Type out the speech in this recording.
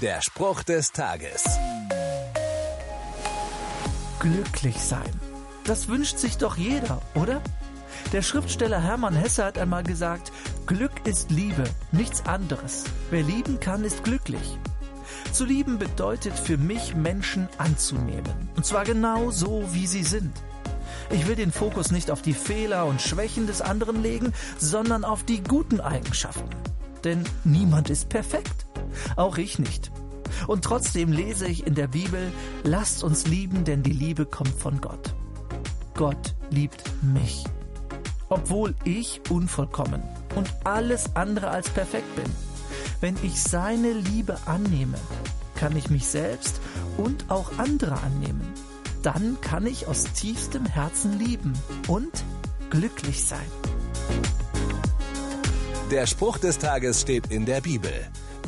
Der Spruch des Tages. Glücklich sein. Das wünscht sich doch jeder, oder? Der Schriftsteller Hermann Hesse hat einmal gesagt, Glück ist Liebe, nichts anderes. Wer lieben kann, ist glücklich. Zu lieben bedeutet für mich, Menschen anzunehmen. Und zwar genau so, wie sie sind. Ich will den Fokus nicht auf die Fehler und Schwächen des anderen legen, sondern auf die guten Eigenschaften. Denn niemand ist perfekt. Auch ich nicht. Und trotzdem lese ich in der Bibel, lasst uns lieben, denn die Liebe kommt von Gott. Gott liebt mich. Obwohl ich unvollkommen und alles andere als perfekt bin. Wenn ich seine Liebe annehme, kann ich mich selbst und auch andere annehmen. Dann kann ich aus tiefstem Herzen lieben und glücklich sein. Der Spruch des Tages steht in der Bibel.